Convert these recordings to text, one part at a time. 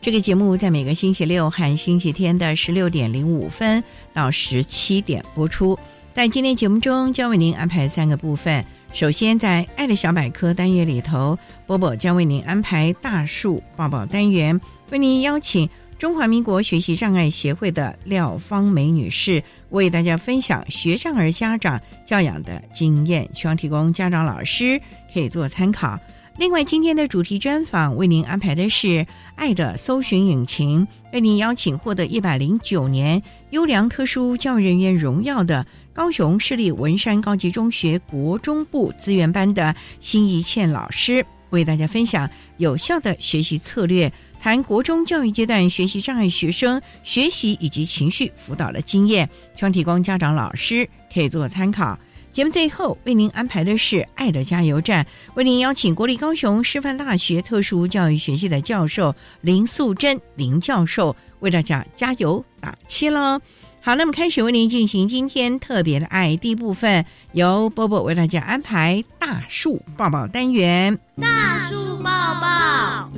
这个节目在每个星期六和星期天的十六点零五分到十七点播出。在今天节目中，将为您安排三个部分。首先，在《爱的小百科》单元里头，波波将为您安排大树抱抱单元，为您邀请中华民国学习障碍协会的廖芳梅女士为大家分享学障儿家长教养的经验，希望提供家长老师可以做参考。另外，今天的主题专访为您安排的是《爱的搜寻引擎》，为您邀请获得一百零九年优良特殊教育人员荣耀的高雄市立文山高级中学国中部资源班的辛怡倩老师，为大家分享有效的学习策略，谈国中教育阶段学习障碍学生学习以及情绪辅导的经验，希望提供家长老师可以做参考。节目最后为您安排的是《爱的加油站》，为您邀请国立高雄师范大学特殊教育学系的教授林素贞林教授为大家加油打气喽。好，那么开始为您进行今天特别的爱第一部分，由波波为大家安排大树抱抱单元。大树抱抱，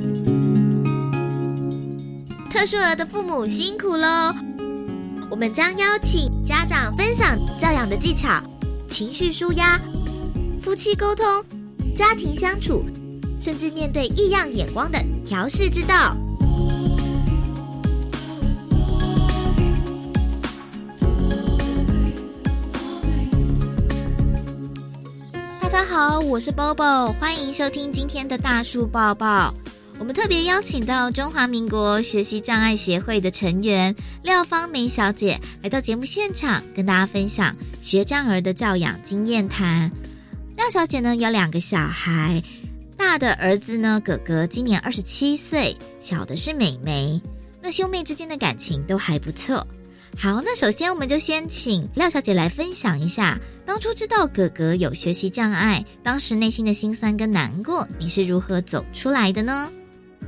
特殊儿的父母辛苦喽！我们将邀请家长分享教养的技巧。情绪舒压、夫妻沟通、家庭相处，甚至面对异样眼光的调试之道。大家好，我是 Bobo，欢迎收听今天的大树抱抱。我们特别邀请到中华民国学习障碍协会的成员廖芳梅小姐来到节目现场，跟大家分享学障儿的教养经验谈。廖小姐呢有两个小孩，大的儿子呢哥哥今年二十七岁，小的是妹妹。那兄妹之间的感情都还不错。好，那首先我们就先请廖小姐来分享一下，当初知道哥哥有学习障碍，当时内心的辛酸跟难过，你是如何走出来的呢？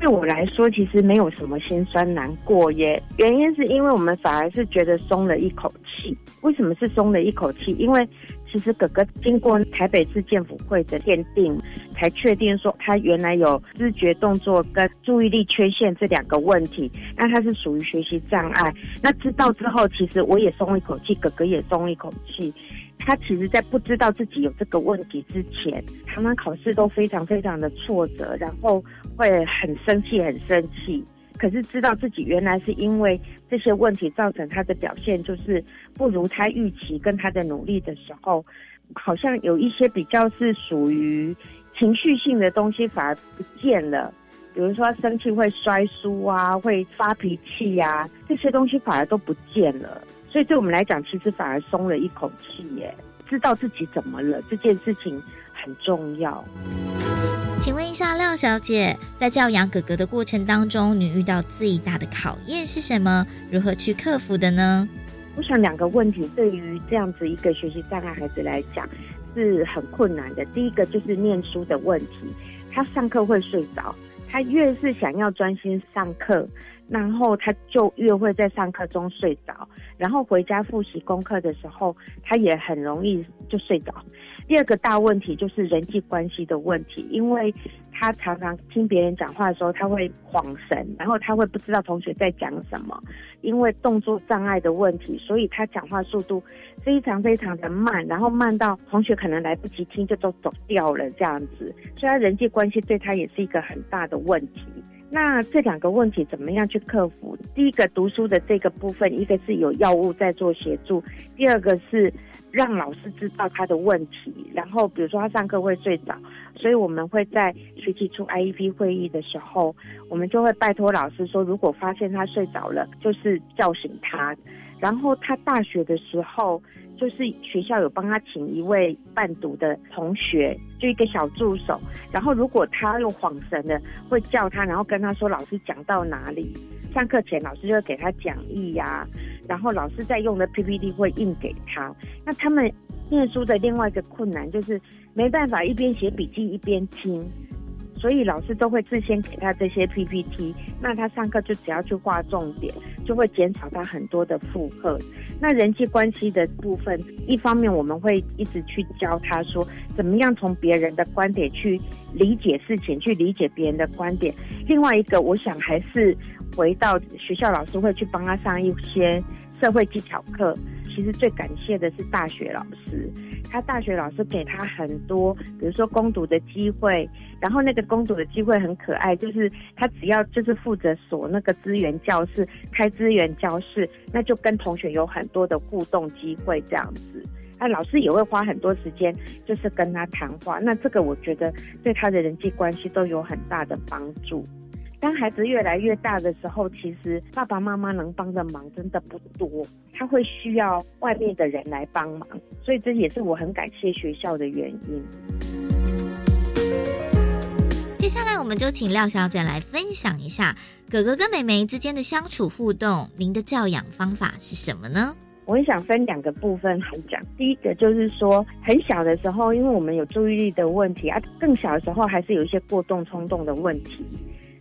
对我来说，其实没有什么心酸难过耶。原因是因为我们反而是觉得松了一口气。为什么是松了一口气？因为其实哥哥经过台北市建府会的鉴定，才确定说他原来有知觉动作跟注意力缺陷这两个问题，那他是属于学习障碍。那知道之后，其实我也松一口气，哥哥也松一口气。他其实，在不知道自己有这个问题之前，常常考试都非常非常的挫折，然后会很生气，很生气。可是知道自己原来是因为这些问题造成他的表现就是不如他预期跟他的努力的时候，好像有一些比较是属于情绪性的东西反而不见了。比如说生气会摔书啊，会发脾气呀，这些东西反而都不见了。所以对我们来讲，其实反而松了一口气耶，知道自己怎么了，这件事情很重要。请问一下廖小姐，在教养哥哥的过程当中，你遇到最大的考验是什么？如何去克服的呢？我想两个问题对于这样子一个学习障碍孩子来讲是很困难的。第一个就是念书的问题，他上课会睡着，他越是想要专心上课。然后他就越会在上课中睡着，然后回家复习功课的时候，他也很容易就睡着。第二个大问题就是人际关系的问题，因为他常常听别人讲话的时候，他会晃神，然后他会不知道同学在讲什么。因为动作障碍的问题，所以他讲话速度非常非常的慢，然后慢到同学可能来不及听就都走掉了这样子。所以他人际关系对他也是一个很大的问题。那这两个问题怎么样去克服？第一个读书的这个部分，一个是有药物在做协助，第二个是让老师知道他的问题。然后比如说他上课会睡着，所以我们会在学期初 IEP 会议的时候，我们就会拜托老师说，如果发现他睡着了，就是叫醒他。然后他大学的时候。就是学校有帮他请一位伴读的同学，就一个小助手。然后如果他用晃神的，会叫他，然后跟他说老师讲到哪里。上课前老师就会给他讲义呀，然后老师在用的 PPT 会印给他。那他们念书的另外一个困难就是没办法一边写笔记一边听。所以老师都会事先给他这些 PPT，那他上课就只要去画重点，就会减少他很多的负荷。那人际关系的部分，一方面我们会一直去教他说，怎么样从别人的观点去理解事情，去理解别人的观点。另外一个，我想还是回到学校，老师会去帮他上一些社会技巧课。其实最感谢的是大学老师。他大学老师给他很多，比如说攻读的机会，然后那个攻读的机会很可爱，就是他只要就是负责锁那个资源教室，开资源教室，那就跟同学有很多的互动机会这样子。那老师也会花很多时间，就是跟他谈话。那这个我觉得对他的人际关系都有很大的帮助。当孩子越来越大的时候，其实爸爸妈妈能帮的忙真的不多，他会需要外面的人来帮忙，所以这也是我很感谢学校的原因。接下来，我们就请廖小姐来分享一下哥哥跟妹妹之间的相处互动，您的教养方法是什么呢？我很想分两个部分来讲，第一个就是说，很小的时候，因为我们有注意力的问题啊，更小的时候还是有一些过动冲动的问题。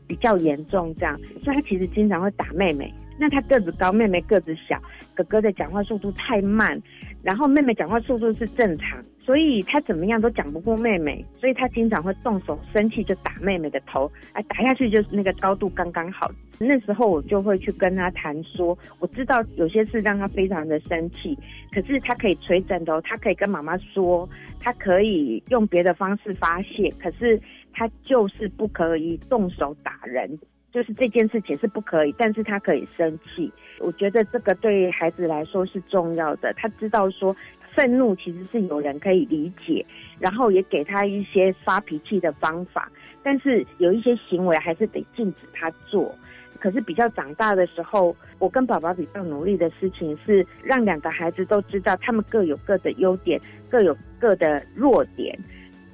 比较严重，这样，所以他其实经常会打妹妹。那他个子高，妹妹个子小，哥哥的讲话速度太慢，然后妹妹讲话速度是正常，所以他怎么样都讲不过妹妹，所以他经常会动手生气就打妹妹的头，哎，打下去就是那个高度刚刚好。那时候我就会去跟他谈说，我知道有些事让他非常的生气，可是他可以捶枕头，他可以跟妈妈说，他可以用别的方式发泄，可是。他就是不可以动手打人，就是这件事情是不可以，但是他可以生气。我觉得这个对孩子来说是重要的，他知道说愤怒其实是有人可以理解，然后也给他一些发脾气的方法，但是有一些行为还是得禁止他做。可是比较长大的时候，我跟宝宝比较努力的事情是让两个孩子都知道他们各有各的优点，各有各的弱点。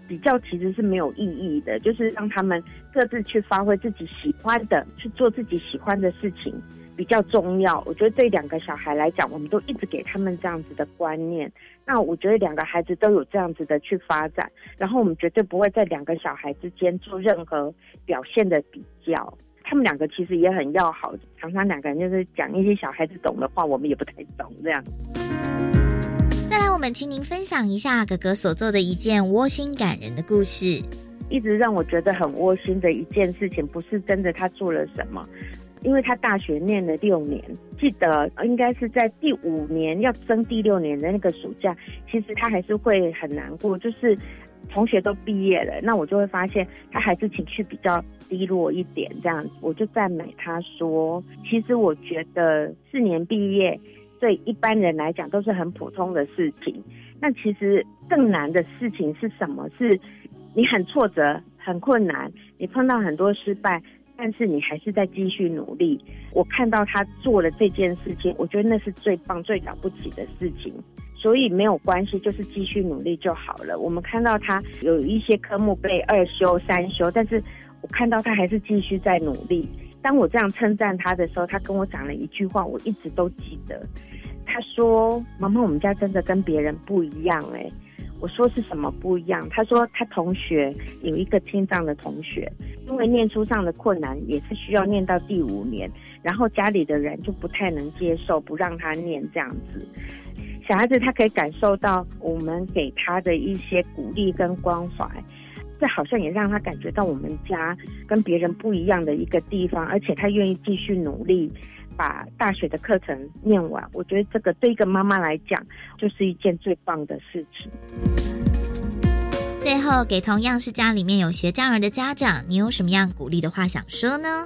比较其实是没有意义的，就是让他们各自去发挥自己喜欢的，去做自己喜欢的事情比较重要。我觉得对两个小孩来讲，我们都一直给他们这样子的观念。那我觉得两个孩子都有这样子的去发展，然后我们绝对不会在两个小孩之间做任何表现的比较。他们两个其实也很要好，常常两个人就是讲一些小孩子懂的话，我们也不太懂这样。再来，我们请您分享一下哥哥所做的一件窝心感人的故事。一直让我觉得很窝心的一件事情，不是真的他做了什么，因为他大学念了六年，记得应该是在第五年要升第六年的那个暑假，其实他还是会很难过，就是同学都毕业了，那我就会发现他还是情绪比较低落一点，这样子我就赞美他说，其实我觉得四年毕业。对一般人来讲都是很普通的事情，那其实更难的事情是什么？是你很挫折、很困难，你碰到很多失败，但是你还是在继续努力。我看到他做了这件事情，我觉得那是最棒、最了不起的事情。所以没有关系，就是继续努力就好了。我们看到他有一些科目被二修、三修，但是我看到他还是继续在努力。当我这样称赞他的时候，他跟我讲了一句话，我一直都记得。他说：“妈妈，我们家真的跟别人不一样哎。我说是什么不一样？他说他同学有一个听障的同学，因为念书上的困难，也是需要念到第五年，然后家里的人就不太能接受，不让他念这样子。小孩子他可以感受到我们给他的一些鼓励跟关怀，这好像也让他感觉到我们家跟别人不一样的一个地方，而且他愿意继续努力。把大学的课程念完，我觉得这个对一个妈妈来讲，就是一件最棒的事情。最后，给同样是家里面有学障儿的家长，你有什么样鼓励的话想说呢？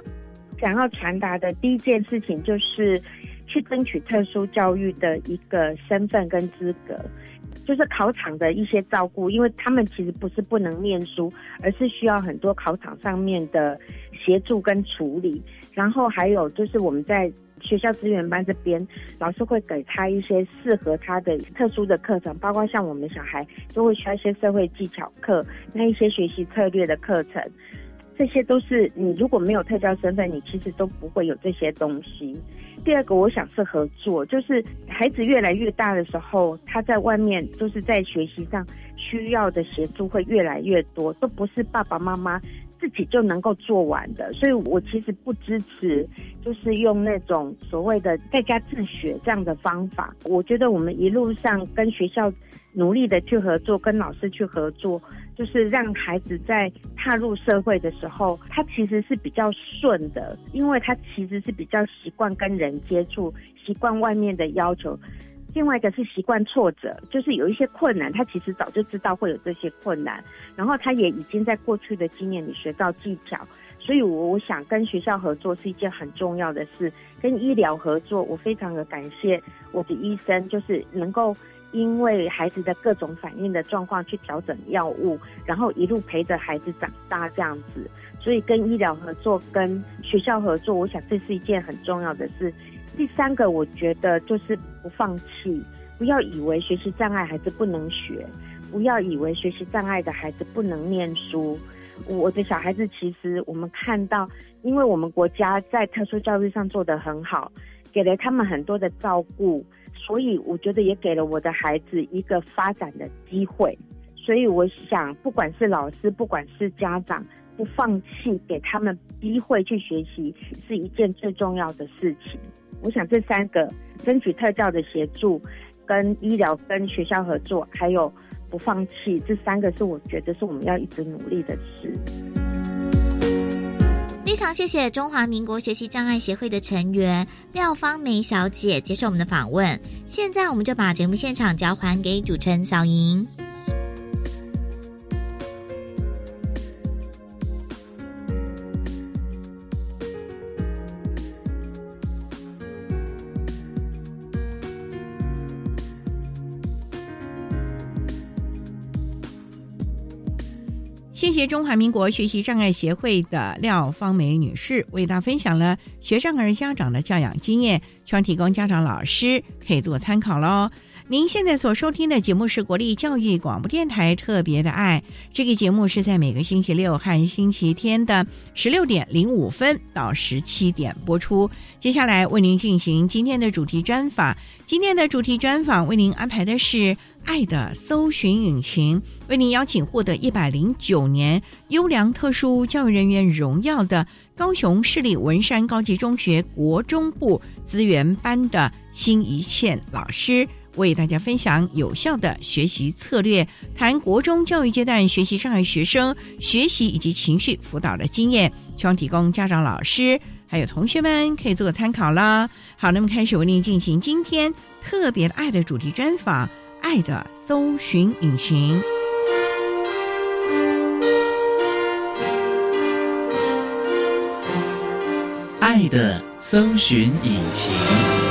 想要传达的第一件事情就是，去争取特殊教育的一个身份跟资格，就是考场的一些照顾，因为他们其实不是不能念书，而是需要很多考场上面的协助跟处理。然后还有就是我们在学校资源班这边，老师会给他一些适合他的特殊的课程，包括像我们小孩就会需要一些社会技巧课，那一些学习策略的课程，这些都是你如果没有特教身份，你其实都不会有这些东西。第二个，我想是合作，就是孩子越来越大的时候，他在外面就是在学习上需要的协助会越来越多，都不是爸爸妈妈。自己就能够做完的，所以我其实不支持，就是用那种所谓的在家自学这样的方法。我觉得我们一路上跟学校努力的去合作，跟老师去合作，就是让孩子在踏入社会的时候，他其实是比较顺的，因为他其实是比较习惯跟人接触，习惯外面的要求。另外一个是习惯挫折，就是有一些困难，他其实早就知道会有这些困难，然后他也已经在过去的经验里学到技巧，所以我我想跟学校合作是一件很重要的事，跟医疗合作，我非常的感谢我的医生，就是能够因为孩子的各种反应的状况去调整药物，然后一路陪着孩子长大这样子，所以跟医疗合作、跟学校合作，我想这是一件很重要的事。第三个，我觉得就是不放弃，不要以为学习障碍孩子不能学，不要以为学习障碍的孩子不能念书。我的小孩子其实我们看到，因为我们国家在特殊教育上做得很好，给了他们很多的照顾，所以我觉得也给了我的孩子一个发展的机会。所以我想，不管是老师，不管是家长，不放弃给他们机会去学习，是一件最重要的事情。我想这三个争取特教的协助，跟医疗、跟学校合作，还有不放弃，这三个是我觉得是我们要一直努力的事。非常谢谢中华民国学习障碍协会的成员廖芳梅小姐接受我们的访问。现在我们就把节目现场交还给主持人小莹。谢谢中华民国学习障碍协会的廖芳梅女士为大家分享了学障儿家长的教养经验，希望提供家长老师可以做参考喽。您现在所收听的节目是国立教育广播电台特别的爱，这个节目是在每个星期六和星期天的十六点零五分到十七点播出。接下来为您进行今天的主题专访，今天的主题专访为您安排的是。爱的搜寻引擎为您邀请获得一百零九年优良特殊教育人员荣耀的高雄市立文山高级中学国中部资源班的辛怡倩老师，为大家分享有效的学习策略，谈国中教育阶段学习障碍学生学习以及情绪辅导的经验，希望提供家长、老师还有同学们可以做个参考啦。好，那么开始为您进行今天特别的爱的主题专访。爱的搜寻引擎，爱的搜寻引擎。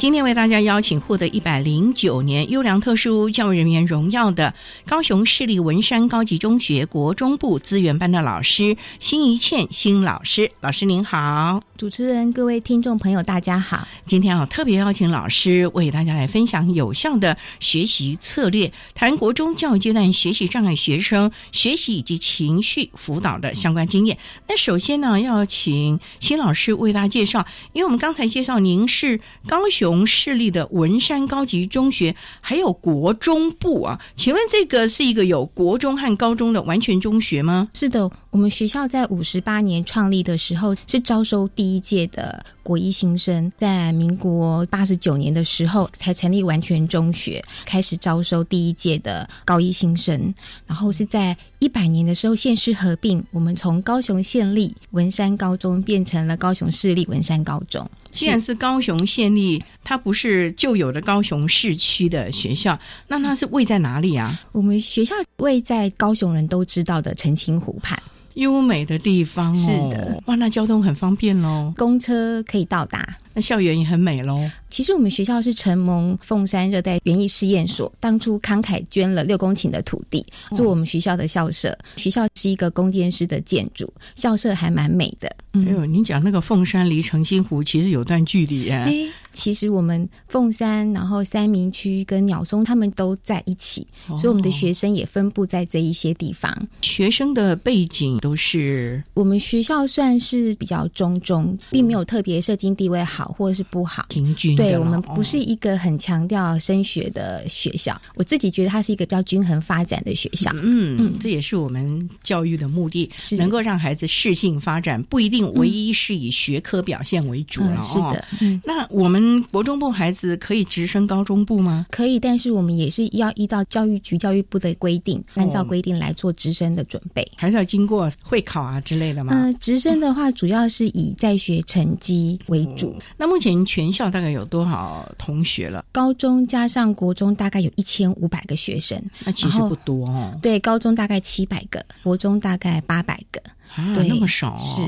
今天为大家邀请获得一百零九年优良特殊教育人员荣耀的高雄市立文山高级中学国中部资源班的老师辛怡倩辛老师，老师您好，主持人各位听众朋友大家好。今天啊特别邀请老师为大家来分享有效的学习策略，谈国中教育阶段学习障碍学生学习以及情绪辅导的相关经验。那首先呢，要请辛老师为大家介绍，因为我们刚才介绍您是高雄。从市立的文山高级中学，还有国中部啊，请问这个是一个有国中和高中的完全中学吗？是的，我们学校在五十八年创立的时候是招收第一届的国一新生，在民国八十九年的时候才成立完全中学，开始招收第一届的高一新生，然后是在一百年的时候县市合并，我们从高雄县立文山高中变成了高雄市立文山高中。既然是高雄县立，它不是旧有的高雄市区的学校，那它是位在哪里啊？我们学校位在高雄人都知道的澄清湖畔，优美的地方哦。是的，哇，那交通很方便喽，公车可以到达。那校园也很美喽。其实我们学校是承蒙凤山热带园艺试验所当初慷慨捐了六公顷的土地，做我们学校的校舍。学校是一个宫殿式的建筑，校舍还蛮美的。哎呦，您讲那个凤山离澄清湖其实有段距离哎。其实我们凤山、然后三明区跟鸟松他们都在一起，所以我们的学生也分布在这一些地方。学生的背景都是我们学校算是比较中中，并没有特别社经地位好。好或者是不好，平均。对我们不是一个很强调升学的学校，我自己觉得它是一个比较均衡发展的学校。嗯嗯，这也是我们教育的目的，是能够让孩子适性发展，不一定唯一是以学科表现为主了。是的，那我们国中部孩子可以直升高中部吗？可以，但是我们也是要依照教育局教育部的规定，按照规定来做直升的准备，还是要经过会考啊之类的吗？嗯，直升的话主要是以在学成绩为主。那目前全校大概有多少同学了？高中加上国中大概有一千五百个学生，那其实不多哦。对，高中大概七百个，国中大概八百个，啊，那么少。是，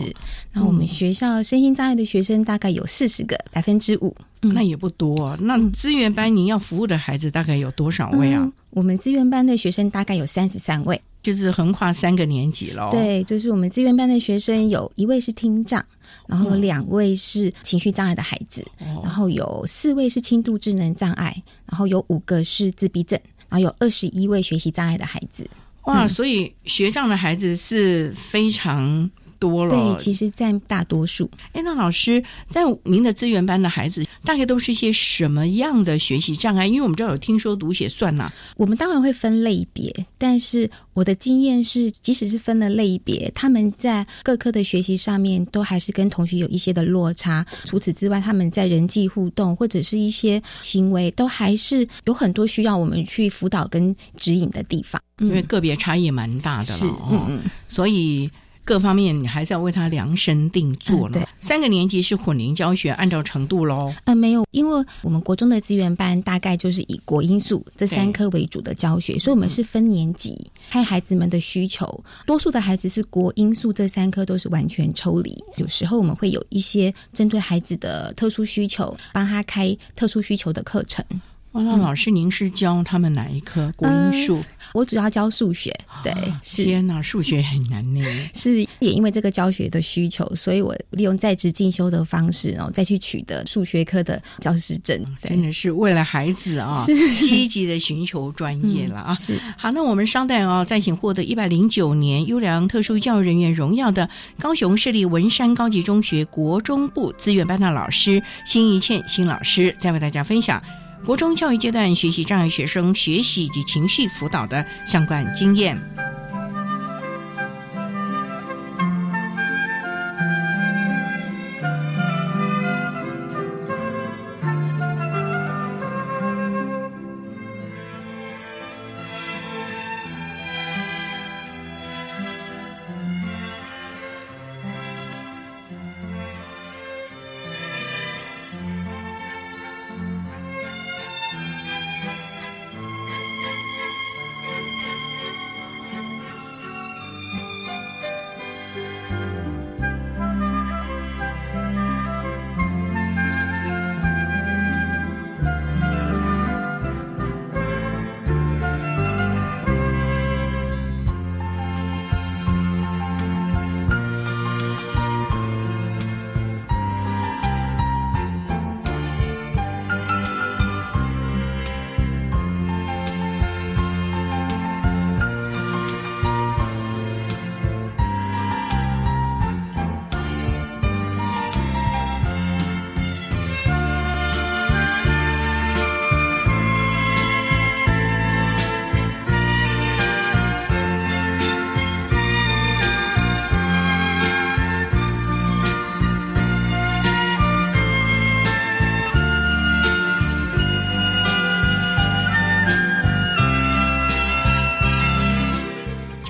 那我们学校身心障碍的学生大概有四十个，百分之五，那也不多。那资源班您要服务的孩子大概有多少位啊？我们资源班的学生大概有三十三位，就是横跨三个年级喽。对，就是我们资源班的学生有一位是听障。然后两位是情绪障碍的孩子，然后有四位是轻度智能障碍，然后有五个是自闭症，然后有二十一位学习障碍的孩子。哇，所以学障的孩子是非常。多了，对，其实占大多数。哎，那老师在您的资源班的孩子，大概都是一些什么样的学习障碍？因为我们这有听说读写算呐，我们当然会分类别，但是我的经验是，即使是分了类别，他们在各科的学习上面都还是跟同学有一些的落差。除此之外，他们在人际互动或者是一些行为，都还是有很多需要我们去辅导跟指引的地方。因为个别差异蛮大的了，嗯嗯，所以。各方面你还是要为他量身定做了。三个年级是混龄教学，按照程度喽。呃，没有，因为我们国中的资源班大概就是以国音素这三科为主的教学，所以我们是分年级，看孩子们的需求。多数的孩子是国音素这三科都是完全抽离，有时候我们会有一些针对孩子的特殊需求，帮他开特殊需求的课程。哇，那老师，您是教他们哪一科？国音数？我主要教数学。对，是。天哪，数学很难呢。是，也因为这个教学的需求，所以我利用在职进修的方式，然后再去取得数学科的教师证。真的是为了孩子啊，是积极的寻求专业了啊。是。好，那我们稍待啊，再请获得一百零九年优良特殊教育人员荣耀的高雄市立文山高级中学国中部资源班的老师辛怡倩辛老师，再为大家分享。国中教育阶段学习障碍学生学习及情绪辅导的相关经验。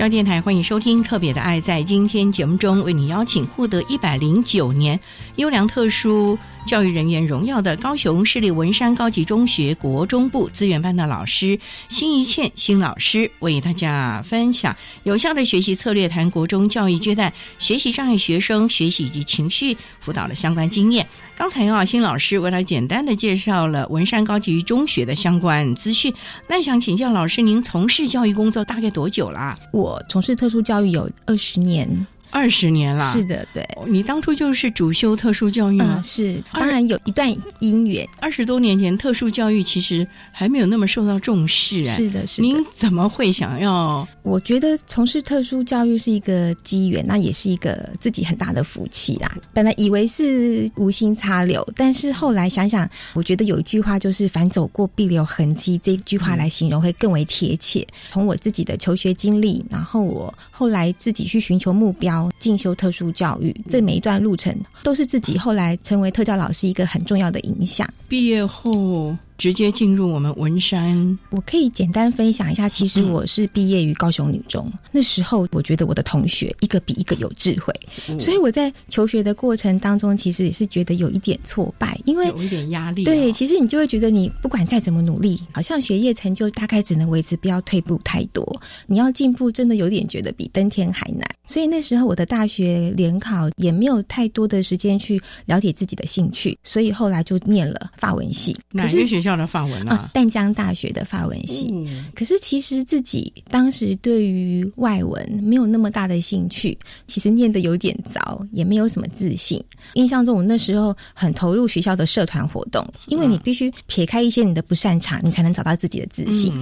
电台欢迎收听《特别的爱》。在今天节目中，为你邀请获得一百零九年优良特殊教育人员荣耀的高雄市立文山高级中学国中部资源班的老师辛怡倩辛老师，为大家分享有效的学习策略，谈国中教育阶段学习障碍学生学习以及情绪辅导的相关经验。刚才啊，辛老师为了简单的介绍了文山高级中学的相关资讯。那想请教老师，您从事教育工作大概多久啦？我从事特殊教育有二十年。二十年了，是的，对。你当初就是主修特殊教育吗？是，当然有一段姻缘。二十多年前，特殊教育其实还没有那么受到重视。啊是的，是的。您怎么会想要？我觉得从事特殊教育是一个机缘，那也是一个自己很大的福气啦。本来以为是无心插柳，但是后来想想，我觉得有一句话就是“凡走过，必留痕迹”，这句话来形容会更为贴切。从我自己的求学经历，然后我后来自己去寻求目标。进修特殊教育，这每一段路程都是自己后来成为特教老师一个很重要的影响。毕业后。直接进入我们文山，我可以简单分享一下。其实我是毕业于高雄女中，那时候我觉得我的同学一个比一个有智慧，所以我在求学的过程当中，其实也是觉得有一点挫败，因为有一点压力。对，其实你就会觉得你不管再怎么努力，好像学业成就大概只能维持，不要退步太多。你要进步，真的有点觉得比登天还难。所以那时候我的大学联考也没有太多的时间去了解自己的兴趣，所以后来就念了法文系。哪个学校？的法文啊，淡江大学的法文系。可是其实自己当时对于外文没有那么大的兴趣，其实念的有点糟，也没有什么自信。印象中我那时候很投入学校的社团活动，因为你必须撇开一些你的不擅长，你才能找到自己的自信。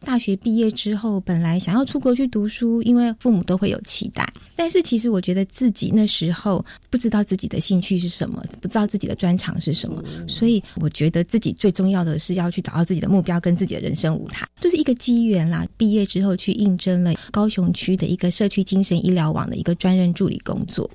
大学毕业之后，本来想要出国去读书，因为父母都会有期待。但是其实我觉得自己那时候不知道自己的兴趣是什么，不知道自己的专长是什么，所以我觉得自己最重要的是要去找到自己的目标跟自己的人生舞台，就是一个机缘啦。毕业之后去应征了高雄区的一个社区精神医疗网的一个专任助理工作，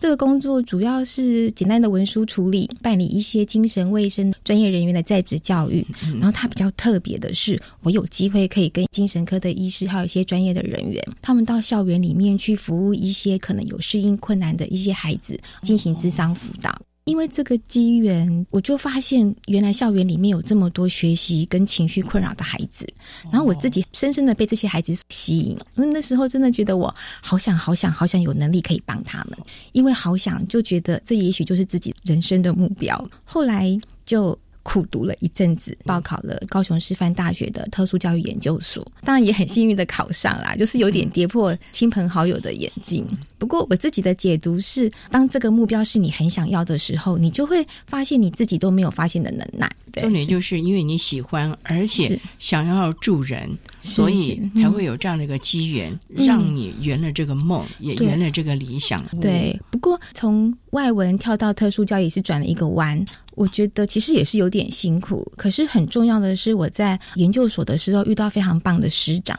这个工作主要是简单的文书处理，办理一些精神卫生专业人员的在职教育。然后它比较特别的是，我有机会可以跟精神科的医师还有一些专业的人员，他们到校园里面去服务。一些可能有适应困难的一些孩子进行智商辅导，因为这个机缘，我就发现原来校园里面有这么多学习跟情绪困扰的孩子，然后我自己深深的被这些孩子吸引，因为那时候真的觉得我好想好想好想有能力可以帮他们，因为好想就觉得这也许就是自己人生的目标，后来就。苦读了一阵子，报考了高雄师范大学的特殊教育研究所，当然也很幸运的考上啦，就是有点跌破亲朋好友的眼镜。不过我自己的解读是，当这个目标是你很想要的时候，你就会发现你自己都没有发现的能耐。重点就是因为你喜欢，而且想要助人，所以才会有这样的一个机缘，让你圆了这个梦，也圆了这个理想。对，不过从外文跳到特殊教育是转了一个弯。我觉得其实也是有点辛苦，可是很重要的是，我在研究所的时候遇到非常棒的师长，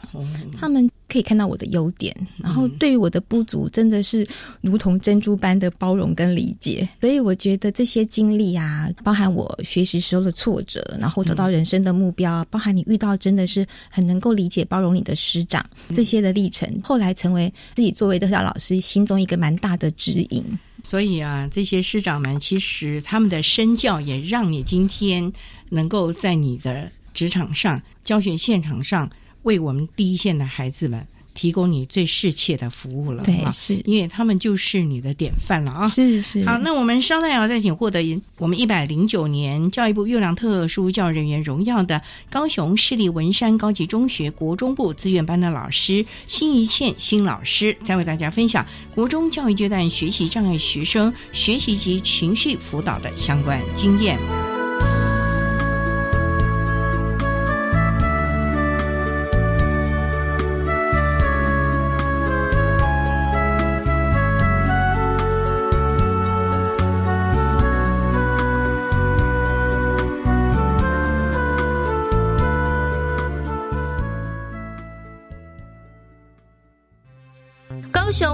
他们可以看到我的优点，然后对于我的不足，真的是如同珍珠般的包容跟理解。所以我觉得这些经历啊，包含我学习时候的挫折，然后找到人生的目标，包含你遇到真的是很能够理解包容你的师长，这些的历程，后来成为自己作为特教老师心中一个蛮大的指引。所以啊，这些师长们其实他们的身教也让你今天能够在你的职场上、教学现场上为我们第一线的孩子们。提供你最适切的服务了，对，是因为他们就是你的典范了啊！是是。好，那我们稍待要再请获得我们一百零九年教育部优良特殊教育人员荣耀的高雄市立文山高级中学国中部资源班的老师辛怡倩辛老师，再为大家分享国中教育阶段学习障碍学生学习及情绪辅导的相关经验。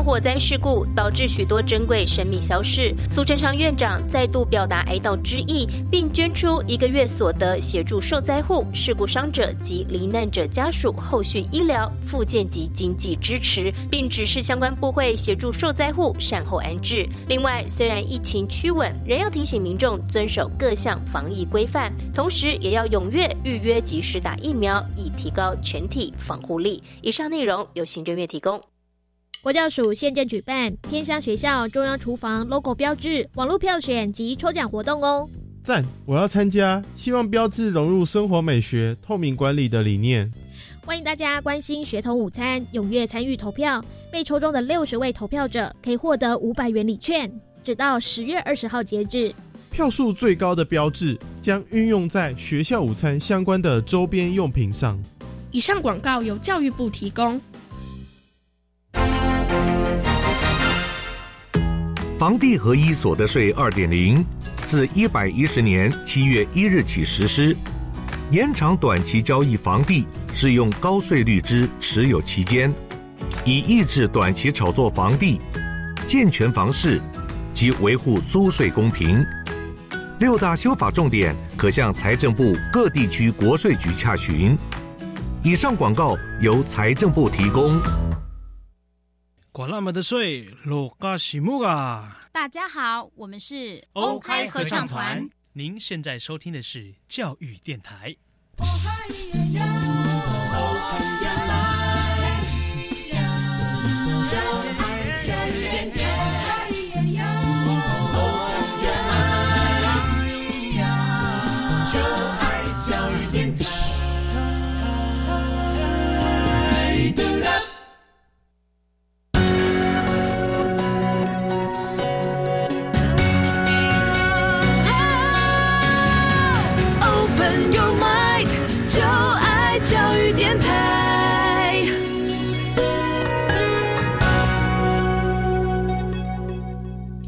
火灾事故导致许多珍贵生命消逝，苏贞昌院长再度表达哀悼之意，并捐出一个月所得协助受灾户、事故伤者及罹难者家属后续医疗、复健及经济支持，并指示相关部会协助受灾户善后安置。另外，虽然疫情趋稳，仍要提醒民众遵守各项防疫规范，同时也要踊跃预约及时打疫苗，以提高全体防护力。以上内容由行政院提供。国教署现正举办偏乡学校中央厨房 logo 标志网络票选及抽奖活动哦！赞，我要参加！希望标志融入生活美学、透明管理的理念。欢迎大家关心学童午餐，踊跃参与投票。被抽中的六十位投票者可以获得五百元礼券，直到十月二十号截止。票数最高的标志将运用在学校午餐相关的周边用品上。以上广告由教育部提供。房地合一所得税二点零自一百一十年七月一日起实施，延长短期交易房地适用高税率之持有期间，以抑制短期炒作房地，健全房市及维护租税公平。六大修法重点可向财政部各地区国税局洽询。以上广告由财政部提供。管那么的水，罗嘎西木啊！大家好，我们是欧开合唱团。您现在收听的是教育电台。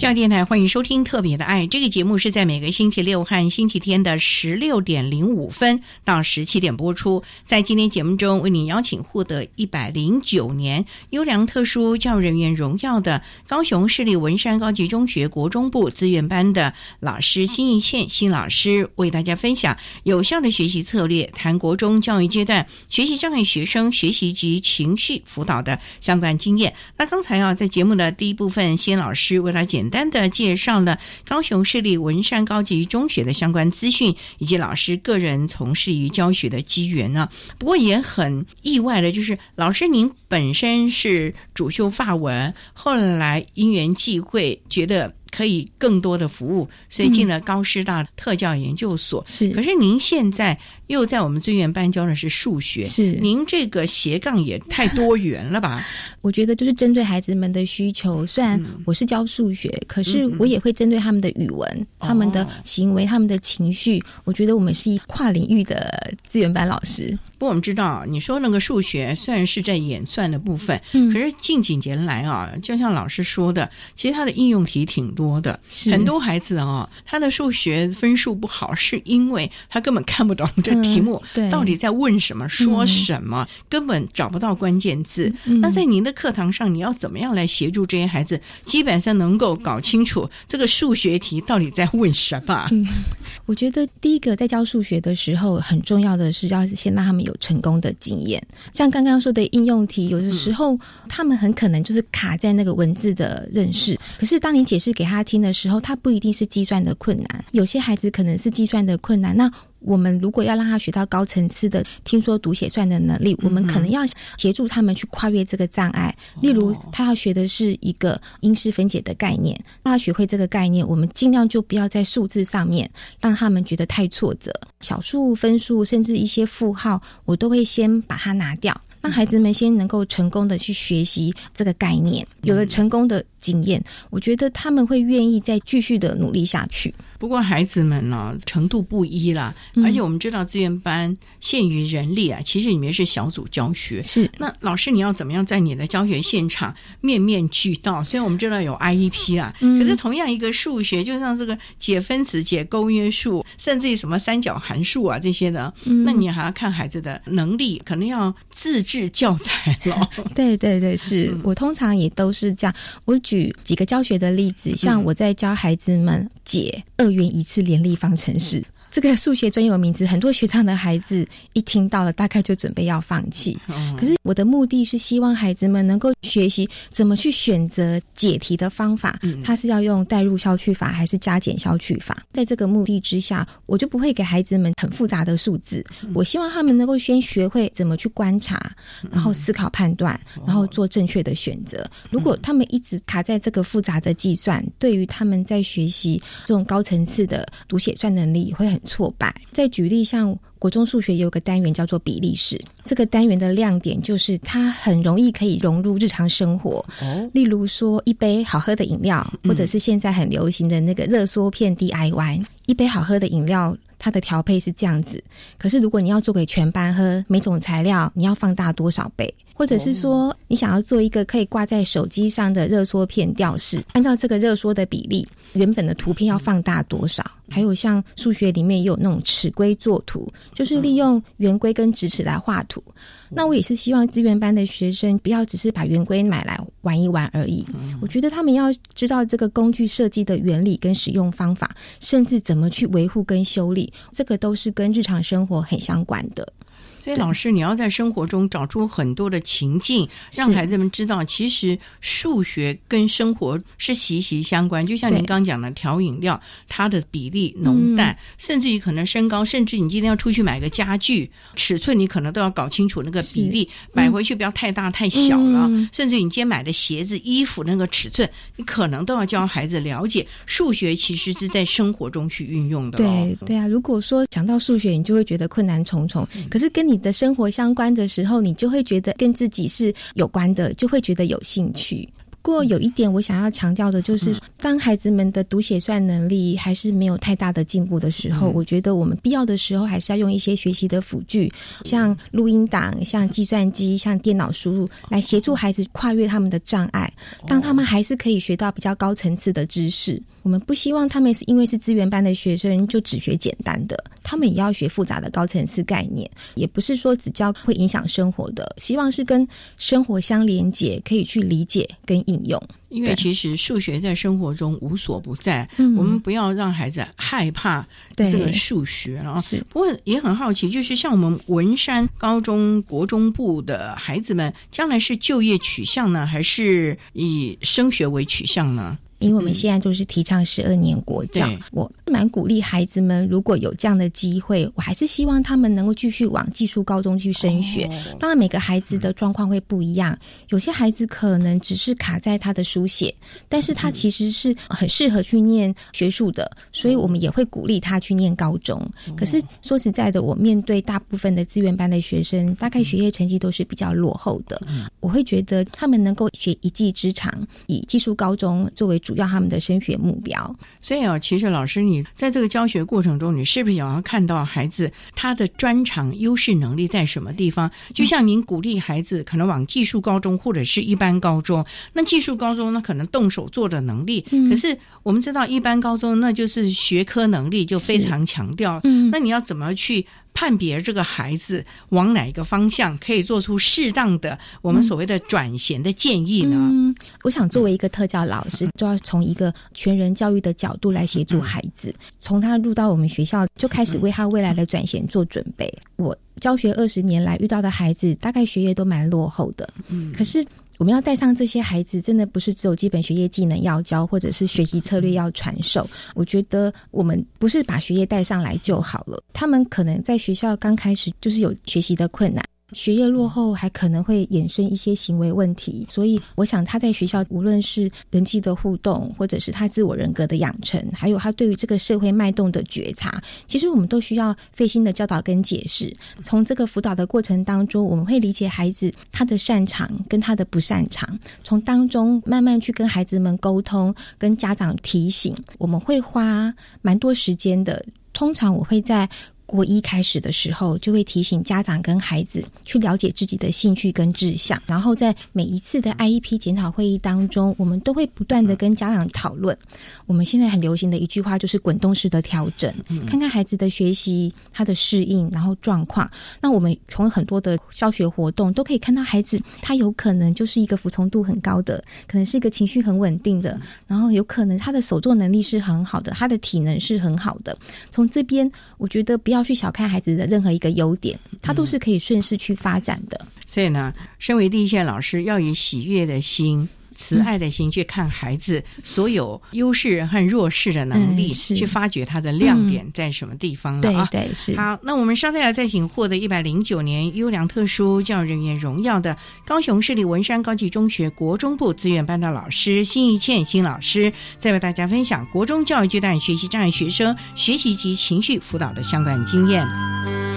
教电台欢迎收听《特别的爱》这个节目，是在每个星期六和星期天的十六点零五分到十七点播出。在今天节目中，为您邀请获得一百零九年优良特殊教育人员荣耀的高雄市立文山高级中学国中部资源班的老师辛一倩辛老师，为大家分享有效的学习策略，谈国中教育阶段学习障碍学生学习及情绪辅导的相关经验。那刚才啊，在节目的第一部分，辛老师为了简单。单的介绍了高雄市立文山高级中学的相关资讯，以及老师个人从事于教学的机缘呢。不过也很意外的，就是老师您本身是主修发文，后来因缘际会，觉得。可以更多的服务，所以进了高师大特教研究所。是，可是您现在又在我们资源班教的是数学，是您这个斜杠也太多元了吧？我觉得就是针对孩子们的需求。虽然我是教数学，可是我也会针对他们的语文、他们的行为、他们的情绪。我觉得我们是一跨领域的资源班老师。不过我们知道，你说那个数学虽然是在演算的部分，嗯，可是近几年来啊，就像老师说的，其实它的应用题挺多的。很多孩子啊，他的数学分数不好，是因为他根本看不懂这题目到底在问什么、说什么，根本找不到关键字。那在您的课堂上，你要怎么样来协助这些孩子，基本上能够搞清楚这个数学题到底在问什么？嗯，我觉得第一个在教数学的时候，很重要的是要先让他们。有成功的经验，像刚刚说的应用题，有的时候他们很可能就是卡在那个文字的认识。可是当你解释给他听的时候，他不一定是计算的困难，有些孩子可能是计算的困难。那我们如果要让他学到高层次的听说读写算的能力，我们可能要协助他们去跨越这个障碍。例如，他要学的是一个因式分解的概念，让他学会这个概念，我们尽量就不要在数字上面让他们觉得太挫折。小数、分数，甚至一些负号，我都会先把它拿掉，让孩子们先能够成功的去学习这个概念。有了成功的经验，我觉得他们会愿意再继续的努力下去。不过孩子们呢程度不一啦，而且我们知道资源班限于人力啊，其实里面是小组教学。是，那老师你要怎么样在你的教学现场面面俱到？虽然我们知道有 IEP 啊，可是同样一个数学，就像这个解分子、解勾约数，甚至于什么三角函数啊这些的，那你还要看孩子的能力，可能要自制教材了。对对对，是我通常也都是这样。我举几个教学的例子，像我在教孩子们解二元一次联立方程式。这个数学专有名词，很多学长的孩子一听到了，大概就准备要放弃。可是我的目的是希望孩子们能够学习怎么去选择解题的方法，他是要用代入消去法还是加减消去法？在这个目的之下，我就不会给孩子们很复杂的数字。我希望他们能够先学会怎么去观察，然后思考判断，然后做正确的选择。如果他们一直卡在这个复杂的计算，对于他们在学习这种高层次的读写算能力会很。挫败。再举例，像国中数学有个单元叫做比例式，这个单元的亮点就是它很容易可以融入日常生活。哦，例如说一杯好喝的饮料，或者是现在很流行的那个热缩片 DIY，一杯好喝的饮料。它的调配是这样子，可是如果你要做给全班喝，每种材料你要放大多少倍？或者是说，你想要做一个可以挂在手机上的热缩片吊饰，按照这个热缩的比例，原本的图片要放大多少？还有像数学里面也有那种尺规作图，就是利用圆规跟直尺来画图。那我也是希望资源班的学生不要只是把圆规买来玩一玩而已。我觉得他们要知道这个工具设计的原理跟使用方法，甚至怎么去维护跟修理，这个都是跟日常生活很相关的。所以，老师，你要在生活中找出很多的情境，让孩子们知道，其实数学跟生活是息息相关。就像您刚讲的，调饮料，它的比例浓淡，甚至于可能身高，甚至你今天要出去买个家具，尺寸你可能都要搞清楚那个比例，买回去不要太大太小了。甚至你今天买的鞋子、衣服那个尺寸，你可能都要教孩子了解。数学其实是在生活中去运用的。对对啊，如果说讲到数学，你就会觉得困难重重。可是跟你。你的生活相关的时候，你就会觉得跟自己是有关的，就会觉得有兴趣。不过有一点我想要强调的，就是当孩子们的读写算能力还是没有太大的进步的时候，我觉得我们必要的时候还是要用一些学习的辅具，像录音档、像计算机、像电脑输入，来协助孩子跨越他们的障碍，让他们还是可以学到比较高层次的知识。我们不希望他们是因为是资源班的学生就只学简单的，他们也要学复杂的高层次概念。也不是说只教会影响生活的，希望是跟生活相连接，可以去理解跟应用。因为其实数学在生活中无所不在，我们不要让孩子害怕这个数学了。是，不过也很好奇，就是像我们文山高中国中部的孩子们，将来是就业取向呢，还是以升学为取向呢？因为我们现在都是提倡十二年国教，我蛮鼓励孩子们，如果有这样的机会，我还是希望他们能够继续往技术高中去升学。当然，每个孩子的状况会不一样，有些孩子可能只是卡在他的书写，但是他其实是很适合去念学术的，所以我们也会鼓励他去念高中。可是说实在的，我面对大部分的资源班的学生，大概学业成绩都是比较落后的，我会觉得他们能够学一技之长，以技术高中作为。主要他们的升学目标，所以啊，其实老师你在这个教学过程中，你是不是也要看到孩子他的专长、优势能力在什么地方？就像您鼓励孩子可能往技术高中或者是一般高中，那技术高中呢，可能动手做的能力，可是我们知道一般高中那就是学科能力就非常强调，嗯那你要怎么去？判别这个孩子往哪一个方向可以做出适当的我们所谓的转型的建议呢？嗯，我想作为一个特教老师，就要从一个全人教育的角度来协助孩子，从他入到我们学校就开始为他未来的转型做准备。我教学二十年来遇到的孩子，大概学业都蛮落后的，嗯，可是。我们要带上这些孩子，真的不是只有基本学业技能要教，或者是学习策略要传授。我觉得我们不是把学业带上来就好了。他们可能在学校刚开始就是有学习的困难，学业落后还可能会衍生一些行为问题，所以我想他在学校无论是人际的互动，或者是他自我人格的养成，还有他对于这个社会脉动的觉察，其实我们都需要费心的教导跟解释。从这个辅导的过程当中，我们会理解孩子他的擅长跟他的不擅长，从当中慢慢去跟孩子们沟通，跟家长提醒。我们会花蛮多时间的，通常我会在。国一开始的时候，就会提醒家长跟孩子去了解自己的兴趣跟志向，然后在每一次的 IEP 检讨会议当中，我们都会不断的跟家长讨论。我们现在很流行的一句话就是滚动式的调整，看看孩子的学习、他的适应，然后状况。那我们从很多的教学活动都可以看到，孩子他有可能就是一个服从度很高的，可能是一个情绪很稳定的，然后有可能他的手作能力是很好的，他的体能是很好的。从这边，我觉得不要。要去小看孩子的任何一个优点，他都是可以顺势去发展的。所以呢，身为第一线老师，要以喜悦的心。慈爱的心去看孩子所有优势和弱势的能力，去发掘他的亮点在什么地方了啊？对，是。好，那我们稍后要再请获得一百零九年优良特殊教育人员荣耀的高雄市立文山高级中学国中部资源班的老师辛一倩辛老师，再为大家分享国中教育阶段学习障碍学生学习及情绪辅导的相关经验。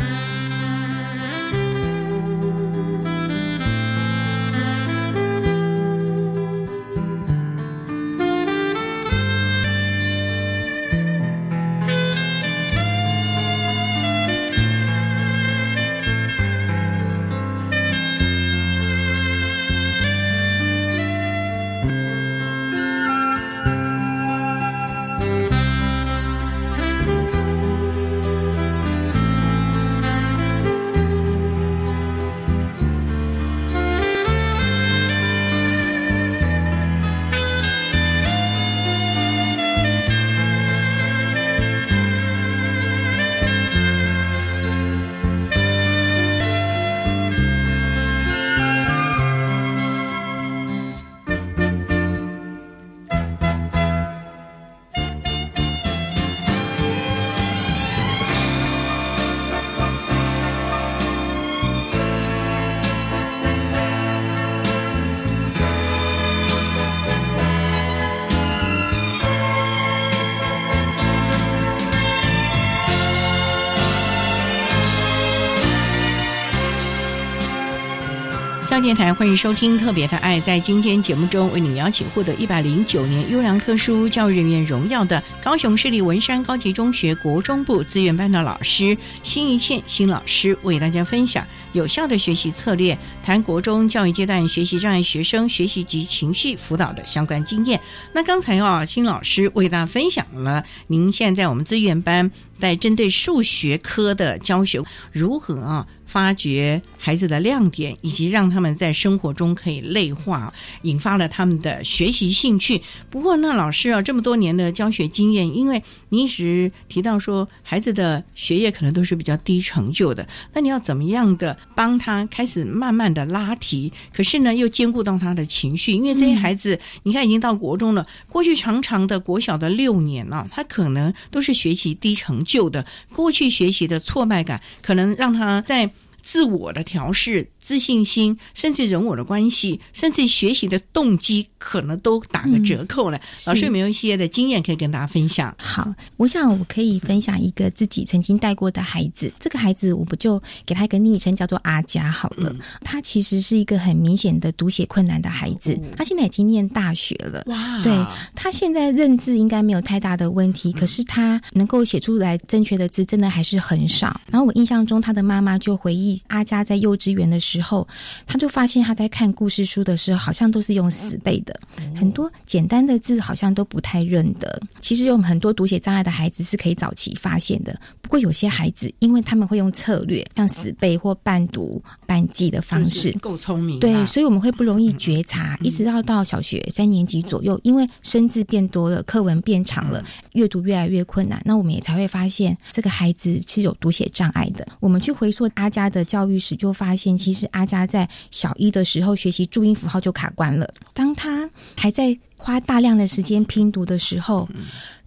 电台欢迎收听《特别的爱》。在今天节目中，为你邀请获得一百零九年优良特殊教育人员荣耀的高雄市立文山高级中学国中部资源班的老师辛一倩辛老师，为大家分享有效的学习策略，谈国中教育阶段学习障碍学生学习及情绪辅导的相关经验。那刚才啊，辛老师为大家分享了您现在我们资源班在针对数学科的教学如何啊？发掘孩子的亮点，以及让他们在生活中可以内化，引发了他们的学习兴趣。不过，那老师啊，这么多年的教学经验，因为你一直提到说，孩子的学业可能都是比较低成就的，那你要怎么样的帮他开始慢慢的拉提？可是呢，又兼顾到他的情绪，因为这些孩子，你看已经到国中了，过去长长的国小的六年啊，他可能都是学习低成就的，过去学习的挫败感，可能让他在。自我的调试。自信心，甚至人我的关系，甚至学习的动机，可能都打个折扣了。老师有没有一些的经验可以跟大家分享？好，我想我可以分享一个自己曾经带过的孩子。这个孩子，我不就给他一个昵称叫做阿佳好了。他其实是一个很明显的读写困难的孩子。他现在已经念大学了。哇！对他现在认字应该没有太大的问题，可是他能够写出来正确的字，真的还是很少。然后我印象中，他的妈妈就回忆阿佳在幼稚园的时候。之后，他就发现他在看故事书的时候，好像都是用死背的，很多简单的字好像都不太认得。其实有很多读写障碍的孩子是可以早期发现的，不过有些孩子，因为他们会用策略，像死背或半读半记的方式，够聪明，对，所以我们会不容易觉察，一直到到小学三年级左右，因为生字变多了，课文变长了，阅读越来越困难，那我们也才会发现这个孩子是有读写障碍的。我们去回溯阿佳的教育史，就发现其实。阿佳在小一的时候学习注音符号就卡关了。当他还在花大量的时间拼读的时候。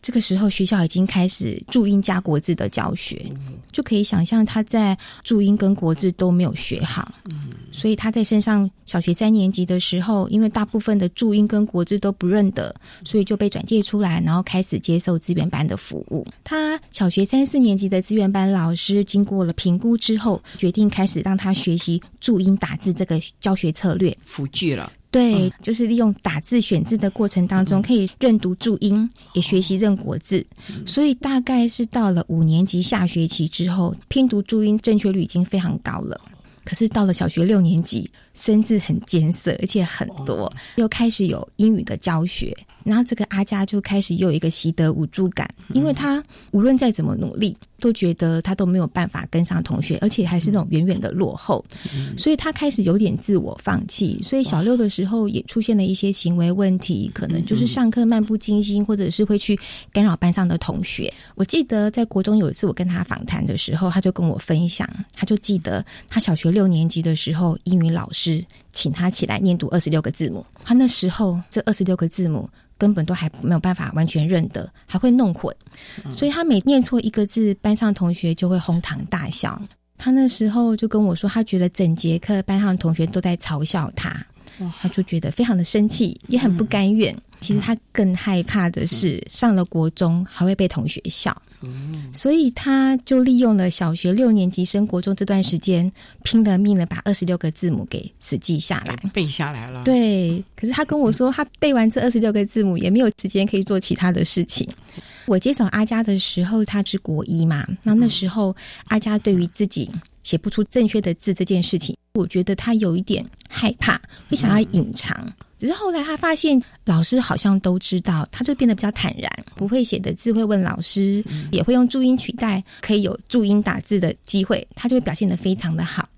这个时候，学校已经开始注音加国字的教学，就可以想象他在注音跟国字都没有学好，所以他在升上小学三年级的时候，因为大部分的注音跟国字都不认得，所以就被转介出来，然后开始接受资源班的服务。他小学三四年级的资源班老师经过了评估之后，决定开始让他学习注音打字这个教学策略，辅具了。对，就是利用打字选字的过程当中，可以认读注音，也学习认国字。所以大概是到了五年级下学期之后，拼读注音正确率已经非常高了。可是到了小学六年级，生字很艰涩，而且很多，又开始有英语的教学。然后这个阿佳就开始又有一个习得无助感，因为他无论再怎么努力，都觉得他都没有办法跟上同学，而且还是那种远远的落后，所以他开始有点自我放弃。所以小六的时候也出现了一些行为问题，可能就是上课漫不经心，或者是会去干扰班上的同学。我记得在国中有一次我跟他访谈的时候，他就跟我分享，他就记得他小学六年级的时候，英语老师请他起来念读二十六个字母，他那时候这二十六个字母。根本都还没有办法完全认得，还会弄混，所以他每念错一个字，班上同学就会哄堂大笑。他那时候就跟我说，他觉得整节课班上同学都在嘲笑他，他就觉得非常的生气，也很不甘愿。其实他更害怕的是上了国中还会被同学笑。所以他就利用了小学六年级升国中这段时间，拼了命的把二十六个字母给死记下来，背下来了。对，可是他跟我说，他背完这二十六个字母，也没有时间可以做其他的事情。我接手阿佳的时候，他是国一嘛，那那时候阿佳对于自己写不出正确的字这件事情，我觉得他有一点害怕，会想要隐藏。只是后来他发现老师好像都知道，他就变得比较坦然，不会写的字会问老师，也会用注音取代，可以有注音打字的机会，他就会表现得非常的好。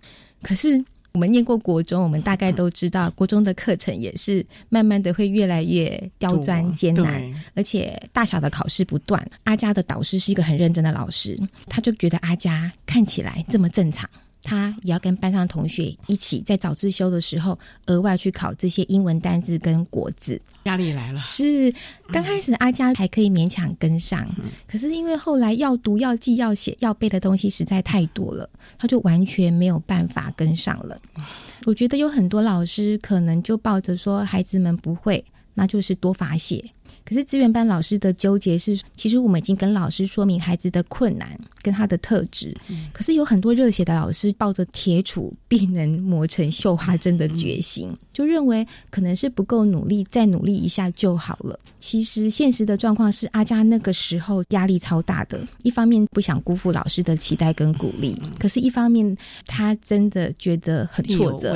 可是我们念过国中，我们大概都知道，国中的课程也是慢慢的会越来越刁钻艰难，而且大小的考试不断。阿佳的导师是一个很认真的老师，他就觉得阿佳看起来这么正常。他也要跟班上同学一起在早自修的时候，额外去考这些英文单字跟国字，压力来了。是刚开始阿佳还可以勉强跟上，可是因为后来要读、要记、要写、要背的东西实在太多了，他就完全没有办法跟上了。我觉得有很多老师可能就抱着说孩子们不会，那就是多罚写。可是资源班老师的纠结是，其实我们已经跟老师说明孩子的困难跟他的特质，可是有很多热血的老师抱着铁杵必能磨成绣花针的决心，就认为可能是不够努力，再努力一下就好了。其实现实的状况是，阿佳那个时候压力超大的，一方面不想辜负老师的期待跟鼓励，可是一方面他真的觉得很挫折，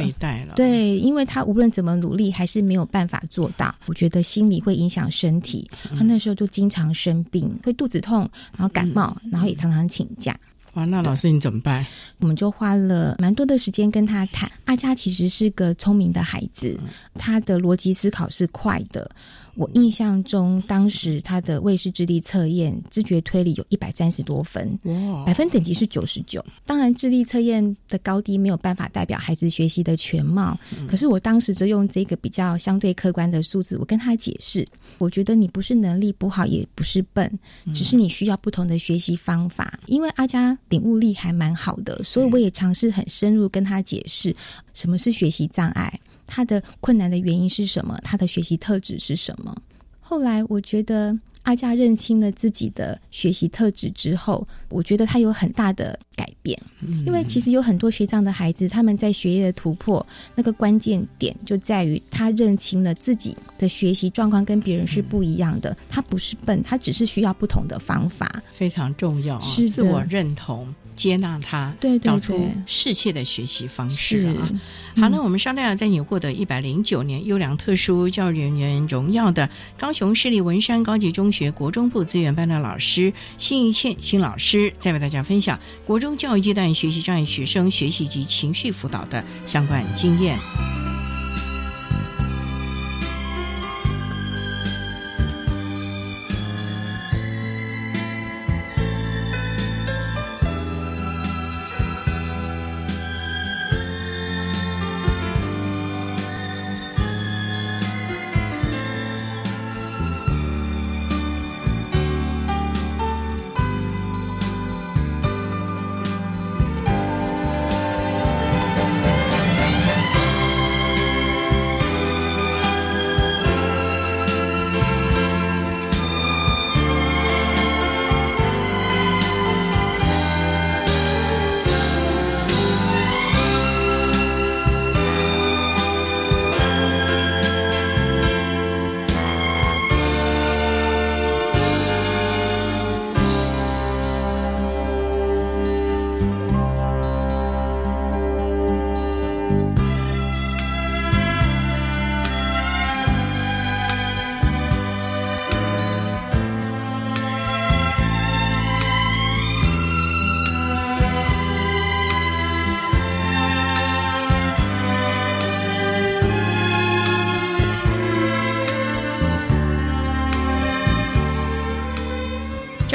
对，因为他无论怎么努力，还是没有办法做到。我觉得心理会影响身。体，他那时候就经常生病，会肚子痛，然后感冒，然后也常常请假。哇，那老师你怎么办？我们就花了蛮多的时间跟他谈。阿佳其实是个聪明的孩子，他的逻辑思考是快的。我印象中，当时他的卫视智力测验知觉推理有一百三十多分，百分等级是九十九。当然，智力测验的高低没有办法代表孩子学习的全貌。可是我当时就用这个比较相对客观的数字，我跟他解释，我觉得你不是能力不好，也不是笨，只是你需要不同的学习方法。因为阿佳领悟力还蛮好的，所以我也尝试很深入跟他解释什么是学习障碍。他的困难的原因是什么？他的学习特质是什么？后来我觉得阿佳认清了自己的学习特质之后，我觉得他有很大的改变。因为其实有很多学长的孩子，他们在学业的突破那个关键点就在于他认清了自己的学习状况跟别人是不一样的。他不是笨，他只是需要不同的方法，非常重要。是自我认同。接纳他，对找出适切的学习方式啊！好，那我们商量，在你获得一百零九年优良特殊教育人员荣耀的高雄市立文山高级中学国中部资源班的老师辛一倩辛老师，再为大家分享国中教育阶段学习障碍学生学习及情绪辅导的相关经验。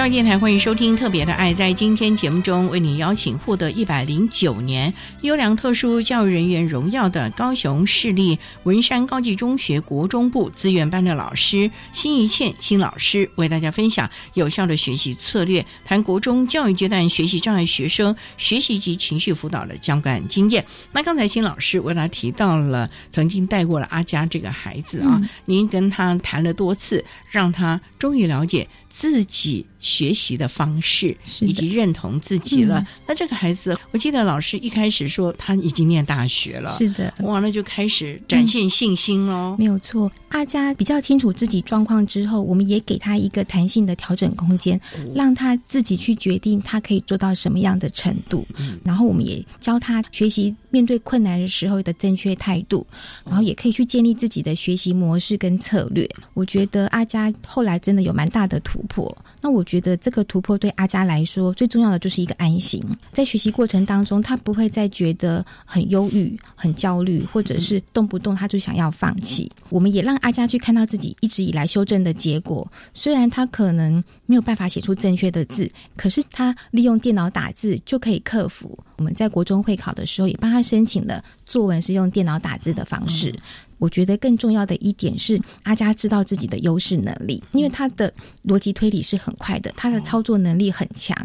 电台欢迎收听《特别的爱》。在今天节目中，为您邀请获得一百零九年优良特殊教育人员荣耀的高雄市立文山高级中学国中部资源班的老师辛怡倩辛老师，为大家分享有效的学习策略，谈国中教育阶段学习障碍学生学习及情绪辅导的相关经验。那刚才辛老师为他提到了曾经带过了阿佳这个孩子啊，您跟他谈了多次，让他终于了解。自己学习的方式，以及认同自己了。那这个孩子，我记得老师一开始说他已经念大学了，是的，哇，那就开始展现信心喽。没有错，阿佳比较清楚自己状况之后，我们也给他一个弹性的调整空间，让他自己去决定他可以做到什么样的程度。然后我们也教他学习面对困难的时候的正确态度，然后也可以去建立自己的学习模式跟策略。我觉得阿佳后来真的有蛮大的突。破，那我觉得这个突破对阿佳来说最重要的就是一个安心，在学习过程当中，他不会再觉得很忧郁、很焦虑，或者是动不动他就想要放弃。我们也让阿佳去看到自己一直以来修正的结果，虽然他可能没有办法写出正确的字，可是他利用电脑打字就可以克服。我们在国中会考的时候也帮他申请了作文是用电脑打字的方式。我觉得更重要的一点是，阿佳知道自己的优势能力，因为他的逻辑推理是很快的，他的操作能力很强。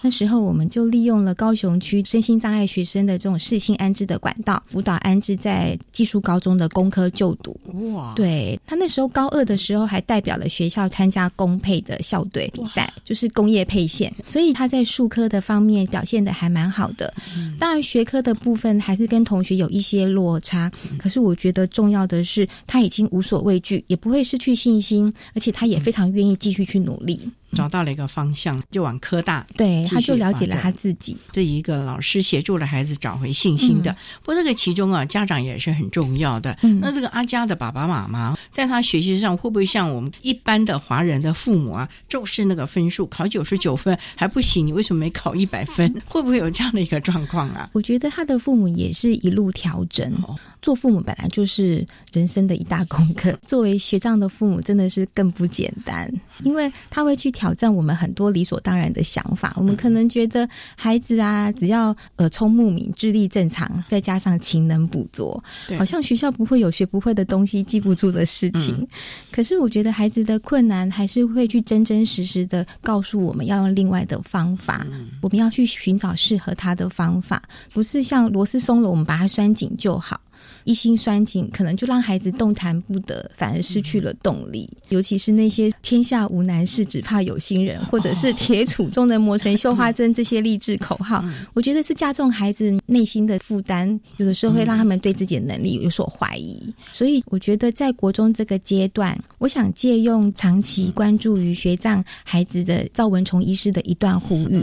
那时候我们就利用了高雄区身心障碍学生的这种适性安置的管道，辅导安置在技术高中的工科就读。哇！对他那时候高二的时候，还代表了学校参加工配的校队比赛，就是工业配线，所以他在数科的方面表现的还蛮好的。当然学科的部分还是跟同学有一些落差，可是我觉得重要。的是，他已经无所畏惧，也不会失去信心，而且他也非常愿意继续去努力。找到了一个方向，就往科大。对，他就了解了他自己。这一个老师协助了孩子找回信心的。不过这个其中啊，家长也是很重要的。那这个阿佳的爸爸妈妈，在他学习上会不会像我们一般的华人的父母啊，重视那个分数，考九十九分还不行，你为什么没考一百分？会不会有这样的一个状况啊？我觉得他的父母也是一路调整。做父母本来就是人生的一大功课，作为学长的父母真的是更不简单，因为他会去挑战我们很多理所当然的想法。我们可能觉得孩子啊，只要耳聪目明、智力正常，再加上勤能补拙，好像学校不会有学不会的东西、记不住的事情。可是我觉得孩子的困难还是会去真真实实的告诉我们要用另外的方法，我们要去寻找适合他的方法，不是像螺丝松了我们把它拴紧就好。一心拴紧，可能就让孩子动弹不得，反而失去了动力。尤其是那些“天下无难事，只怕有心人”或者是“铁杵中的磨成绣花针”这些励志口号，我觉得是加重孩子内心的负担，有的时候会让他们对自己的能力有所怀疑。所以，我觉得在国中这个阶段，我想借用长期关注于学障孩子的赵文崇医师的一段呼吁，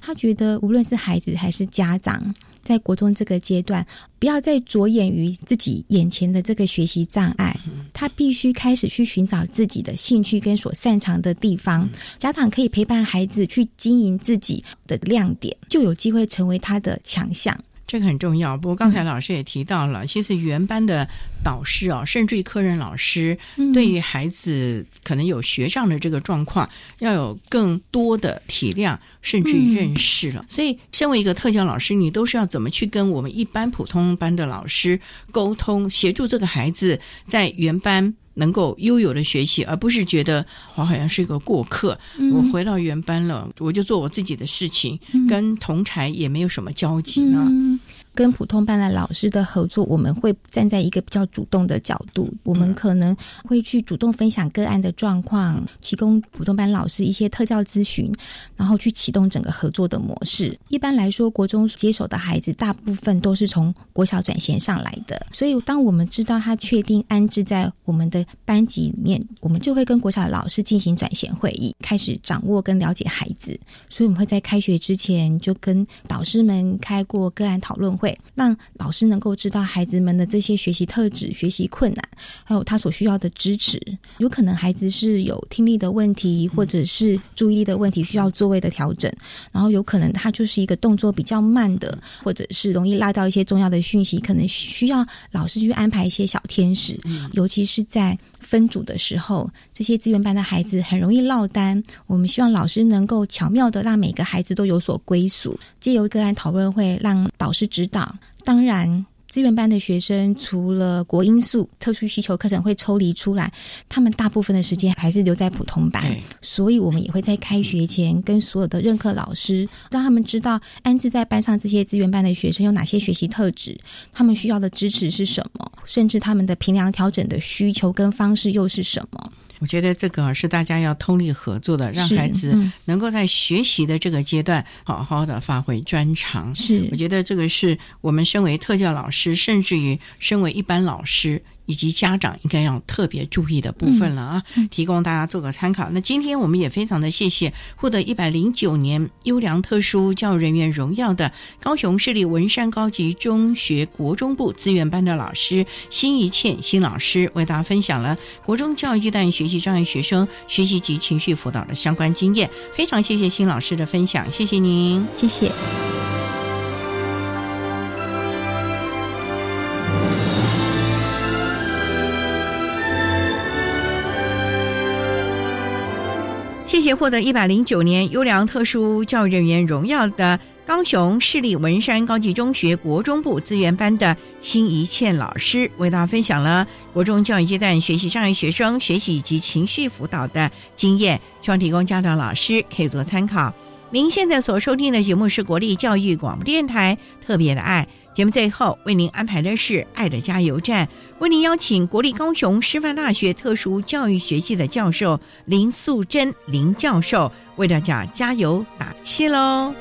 他觉得无论是孩子还是家长。在国中这个阶段，不要再着眼于自己眼前的这个学习障碍，他必须开始去寻找自己的兴趣跟所擅长的地方。家长可以陪伴孩子去经营自己的亮点，就有机会成为他的强项。这个很重要。不过刚才老师也提到了，其实原班的导师啊，甚至于科任老师，对于孩子可能有学障的这个状况，要有更多的体谅，甚至于认识了。所以，身为一个特教老师，你都是要怎么去跟我们一般普通班的老师沟通，协助这个孩子在原班。能够悠游的学习，而不是觉得我好像是一个过客。我回到原班了，我就做我自己的事情，跟同才也没有什么交集呢。跟普通班的老师的合作，我们会站在一个比较主动的角度，我们可能会去主动分享个案的状况，提供普通班老师一些特教咨询，然后去启动整个合作的模式。一般来说，国中接手的孩子大部分都是从国小转衔上来的，所以当我们知道他确定安置在我们的班级里面，我们就会跟国小的老师进行转衔会议，开始掌握跟了解孩子。所以我们会在开学之前就跟导师们开过个案讨论会。会，让老师能够知道孩子们的这些学习特质、学习困难，还有他所需要的支持。有可能孩子是有听力的问题，或者是注意力的问题，需要座位的调整。然后有可能他就是一个动作比较慢的，或者是容易落到一些重要的讯息，可能需要老师去安排一些小天使。尤其是在分组的时候，这些资源班的孩子很容易落单。我们希望老师能够巧妙的让每个孩子都有所归属，借由个案讨论会让导师指导。当然。资源班的学生除了国因素、特殊需求课程会抽离出来，他们大部分的时间还是留在普通班。所以，我们也会在开学前跟所有的任课老师，让他们知道安置在班上这些资源班的学生有哪些学习特质，他们需要的支持是什么，甚至他们的评量调整的需求跟方式又是什么。我觉得这个是大家要通力合作的，让孩子能够在学习的这个阶段好好的发挥专长。是，我觉得这个是我们身为特教老师，甚至于身为一般老师。以及家长应该要特别注意的部分了啊，提供大家做个参考。那今天我们也非常的谢谢获得一百零九年优良特殊教育人员荣耀的高雄市立文山高级中学国中部资源班的老师辛怡倩辛老师，为大家分享了国中教育阶段学习障碍学生学习及情绪辅导的相关经验。非常谢谢辛老师的分享，谢谢您，谢谢。谢获得一百零九年优良特殊教育人员荣耀的高雄市立文山高级中学国中部资源班的辛怡倩老师，为大家分享了国中教育阶段学习障碍学生学习以及情绪辅导的经验，希望提供家长老师可以做参考。您现在所收听的节目是国立教育广播电台特别的爱。节目最后为您安排的是爱的加油站，为您邀请国立高雄师范大学特殊教育学系的教授林素贞林教授为大家加油打气喽！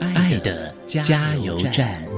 爱的加油站。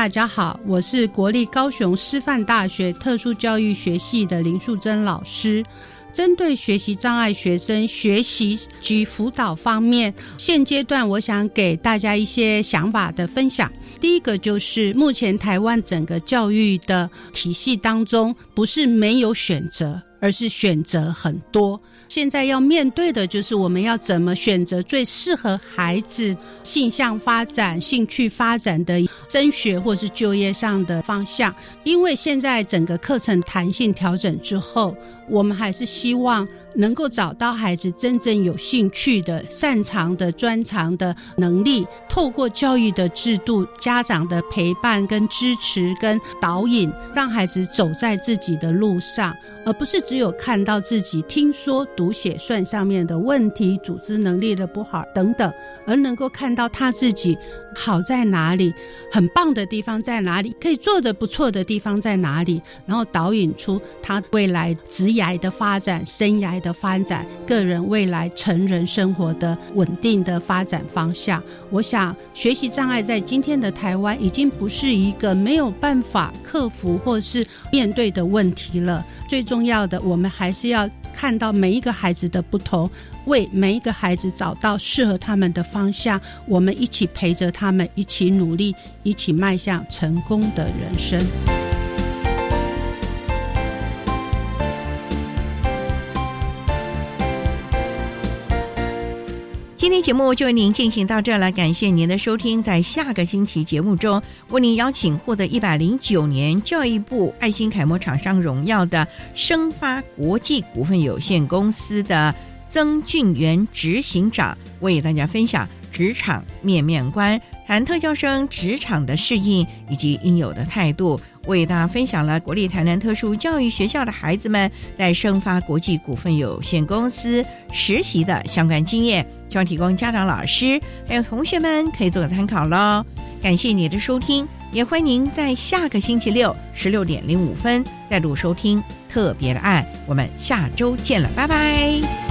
大家好，我是国立高雄师范大学特殊教育学系的林素贞老师。针对学习障碍学生学习及辅导方面，现阶段我想给大家一些想法的分享。第一个就是目前台湾整个教育的体系当中，不是没有选择，而是选择很多。现在要面对的就是我们要怎么选择最适合孩子性向发展、兴趣发展的升学或是就业上的方向。因为现在整个课程弹性调整之后，我们还是希望。能够找到孩子真正有兴趣的、擅长的、专长的能力，透过教育的制度、家长的陪伴跟支持跟导引，让孩子走在自己的路上，而不是只有看到自己听说读写算上面的问题、组织能力的不好等等，而能够看到他自己好在哪里、很棒的地方在哪里、可以做的不错的地方在哪里，然后导引出他未来职涯的发展、生涯。的发展，个人未来成人生活的稳定的发展方向。我想，学习障碍在今天的台湾已经不是一个没有办法克服或是面对的问题了。最重要的，我们还是要看到每一个孩子的不同，为每一个孩子找到适合他们的方向。我们一起陪着他们，一起努力，一起迈向成功的人生。今天节目就为您进行到这了，感谢您的收听。在下个星期节目中，为您邀请获得一百零九年教育部爱心楷模厂商荣耀的生发国际股份有限公司的曾俊元执行长，为大家分享职场面面观，谈特教生职场的适应以及应有的态度。为大家分享了国立台南特殊教育学校的孩子们在生发国际股份有限公司实习的相关经验，希望提供家长、老师还有同学们可以做个参考喽。感谢你的收听，也欢迎您在下个星期六十六点零五分再度收听特别的爱。我们下周见了，拜拜。